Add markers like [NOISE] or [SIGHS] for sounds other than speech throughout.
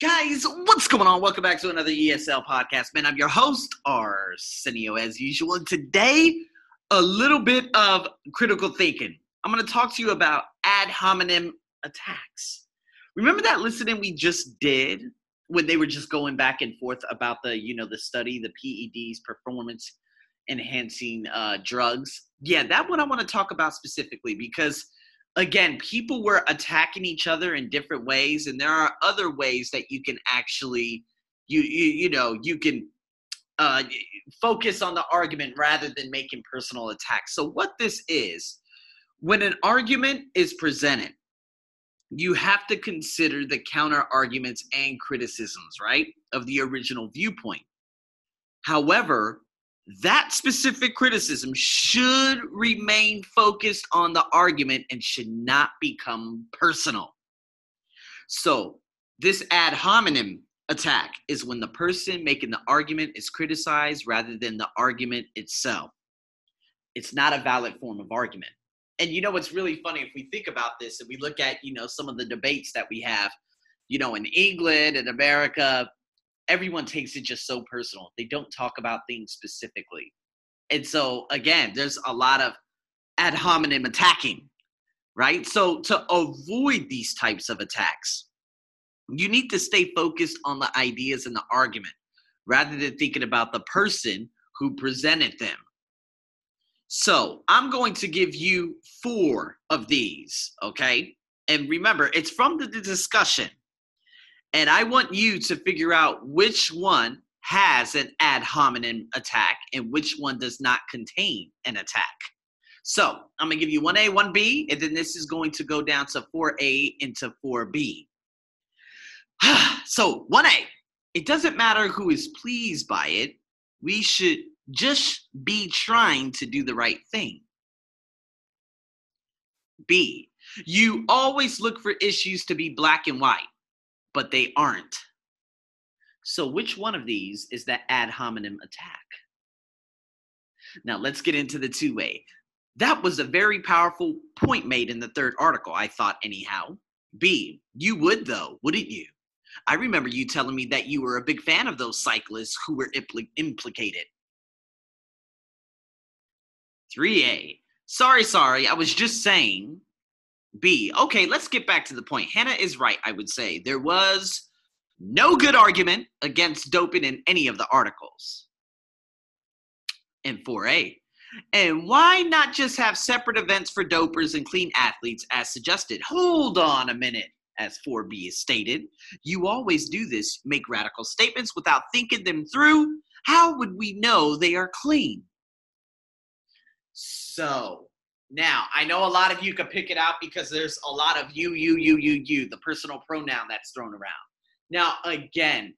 Guys, what's going on? Welcome back to another ESL podcast. Man, I'm your host, Arsenio, as usual. And today, a little bit of critical thinking. I'm going to talk to you about ad hominem attacks. Remember that listening we just did when they were just going back and forth about the, you know, the study, the PEDs, performance enhancing uh, drugs? Yeah, that one I want to talk about specifically because – again, people were attacking each other in different ways, and there are other ways that you can actually, you you, you know, you can uh, focus on the argument rather than making personal attacks. So what this is, when an argument is presented, you have to consider the counter arguments and criticisms, right, of the original viewpoint. However, that specific criticism should remain focused on the argument and should not become personal. So, this ad hominem attack is when the person making the argument is criticized rather than the argument itself. It's not a valid form of argument. And you know what's really funny if we think about this and we look at, you know, some of the debates that we have, you know, in England and America, everyone takes it just so personal. They don't talk about things specifically. And so again, there's a lot of ad hominem attacking, right? So to avoid these types of attacks, you need to stay focused on the ideas and the argument rather than thinking about the person who presented them. So I'm going to give you four of these, okay? And remember, it's from the discussion. And I want you to figure out which one has an ad hominem attack and which one does not contain an attack. So I'm gonna give you 1A, 1B, and then this is going to go down to 4A into 4B. [SIGHS] so 1A, it doesn't matter who is pleased by it. We should just be trying to do the right thing. B, you always look for issues to be black and white but they aren't. So, which one of these is that ad hominem attack? Now, let's get into the two way. That was a very powerful point made in the third article, I thought, anyhow. B, you would though, wouldn't you? I remember you telling me that you were a big fan of those cyclists who were impl- implicated. 3A, sorry, sorry, I was just saying B. Okay, let's get back to the point. Hannah is right, I would say. There was no good argument against doping in any of the articles. And 4A. And why not just have separate events for dopers and clean athletes as suggested? Hold on a minute, as 4B is stated. You always do this, make radical statements without thinking them through. How would we know they are clean? So, now, I know a lot of you can pick it out because there's a lot of you, you, you, you, you, the personal pronoun that's thrown around. Now, again,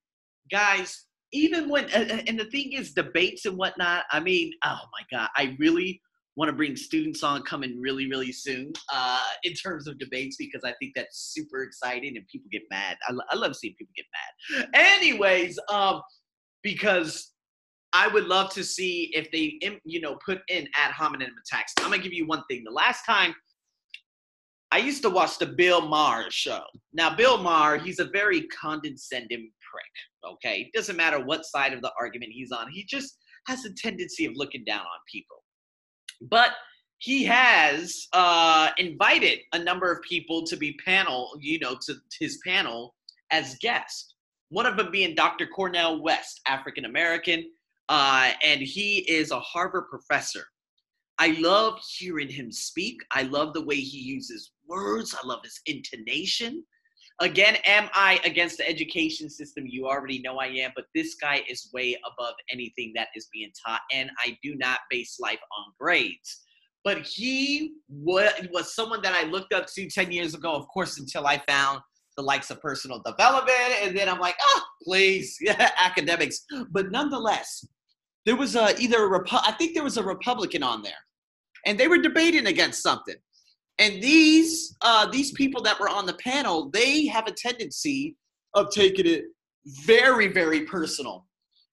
guys, even when, and the thing is, debates and whatnot, I mean, oh my God, I really want to bring students on coming really, really soon uh, in terms of debates because I think that's super exciting and people get mad. I, I love seeing people get mad. Anyways, um, because I would love to see if they, you know, put in ad hominem attacks. I'm gonna give you one thing. The last time I used to watch the Bill Maher show. Now, Bill Maher, he's a very condescending prick. Okay, it doesn't matter what side of the argument he's on. He just has a tendency of looking down on people. But he has uh, invited a number of people to be panel, you know, to his panel as guests. One of them being Dr. Cornel West, African American uh, and he is a Harvard professor. I love hearing him speak. I love the way he uses words. I love his intonation. Again, am I against the education system? You already know I am, but this guy is way above anything that is being taught, and I do not base life on grades. But he was, someone that I looked up to 10 years ago, of course, until I found the likes of personal development. And then I'm like, oh, please, [LAUGHS] academics. But nonetheless, there was a, either a Repu- I think there was a Republican on there, and they were debating against something. And these uh, these people that were on the panel, they have a tendency of taking it very, very personal.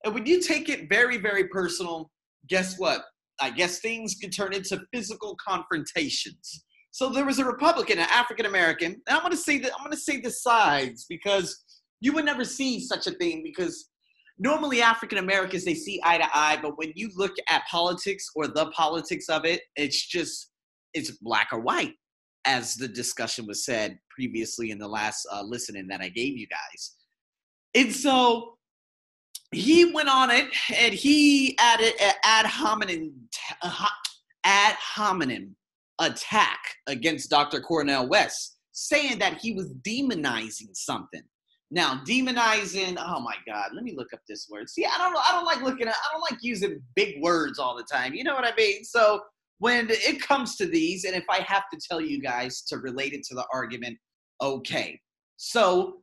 And when you take it very, very personal, guess what? I guess things can turn into physical confrontations. So there was a Republican, an African American, and I'm gonna say that I'm gonna say the sides because you would never see such a thing because normally African Americans they see eye to eye, but when you look at politics or the politics of it, it's just it's black or white, as the discussion was said previously in the last uh, listening that I gave you guys. And so he went on it and he added an ad hominem uh, ad hominem attack against Dr. Cornel West, saying that he was demonizing something. Now, demonizing, oh my God, let me look up this word. See, I don't I don't like looking at I don't like using big words all the time. You know what I mean? So when it comes to these, and if I have to tell you guys to relate it to the argument, okay. So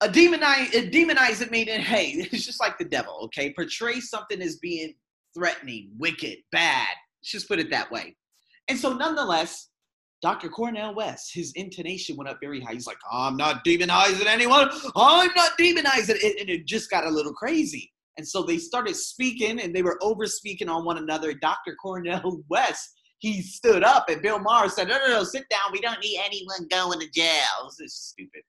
a demonize a demonize it meaning, hey, [LAUGHS] it's just like the devil, okay? Portray something as being threatening, wicked, bad. Let's just put it that way. And so nonetheless, Dr. Cornel West, his intonation went up very high. He's like, I'm not demonizing anyone. I'm not demonizing it. And it just got a little crazy. And so they started speaking and they were over speaking on one another. Dr. Cornel [LAUGHS] West, he stood up and Bill Maher said, No, no, no, sit down. We don't need anyone going to jail. [LAUGHS] This is stupid.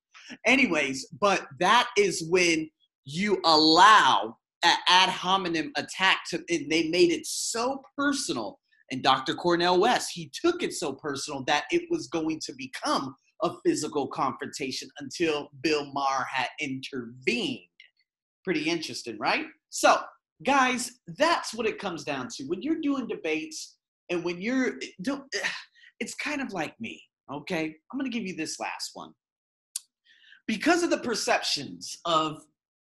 Anyways, but that is when you allow an ad hominem attack to, and they made it so personal and Dr. Cornel West, he took it so personal that it was going to become a physical confrontation until Bill Maher had intervened. Pretty interesting, right? So, guys, that's what it comes down to. When you're doing debates and when you're, [SIGHS] it's kind of like me, okay? I'm to give you this last one. Because of the perceptions of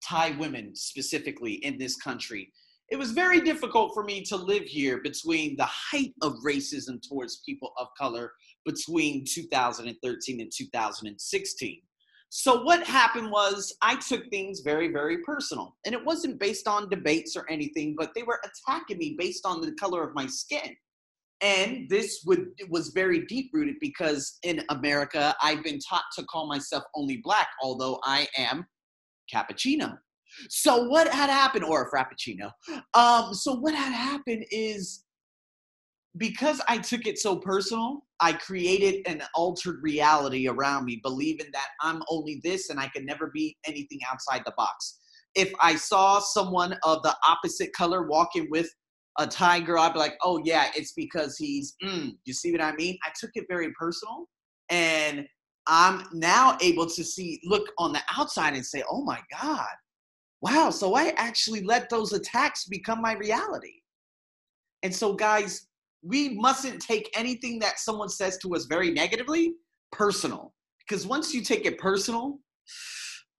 Thai women specifically in this country, it was very difficult for me to live here between the height of racism towards people of color between 2013 and 2016. So, what happened was I took things very, very personal. And it wasn't based on debates or anything, but they were attacking me based on the color of my skin. And this would, was very deep rooted because in America, I've been taught to call myself only black, although I am cappuccino. So what had happened, or a frappuccino? Um, so what had happened is because I took it so personal, I created an altered reality around me, believing that I'm only this and I can never be anything outside the box. If I saw someone of the opposite color walking with a Thai girl, I'd be like, oh yeah, it's because he's, mm, you see what I mean? I took it very personal and I'm now able to see, look on the outside and say, oh my God, wow, so I actually let those attacks become my reality. And so, guys, we mustn't take anything that someone says to us very negatively personal. Because once you take it personal,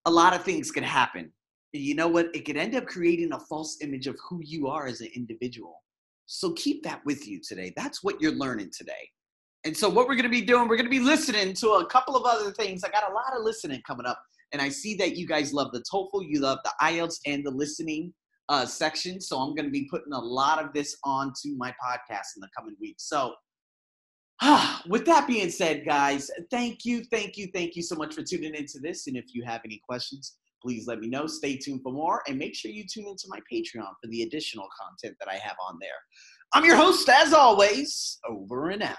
a lot of things can happen. And you know what? It could end up creating a false image of who you are as an individual. So keep that with you today. That's what you're learning today. And so, what we're going to be doing, we're going to be listening to a couple of other things. I got a lot of listening coming up. And I see that you guys love the TOEFL, you love the IELTS and the listening uh, section. So I'm going to be putting a lot of this onto my podcast in the coming weeks. So [SIGHS] with that being said, guys, thank you, thank you, thank you so much for tuning into this. And if you have any questions, please let me know. Stay tuned for more and make sure you tune into my Patreon for the additional content that I have on there. I'm your host, as always, over and out.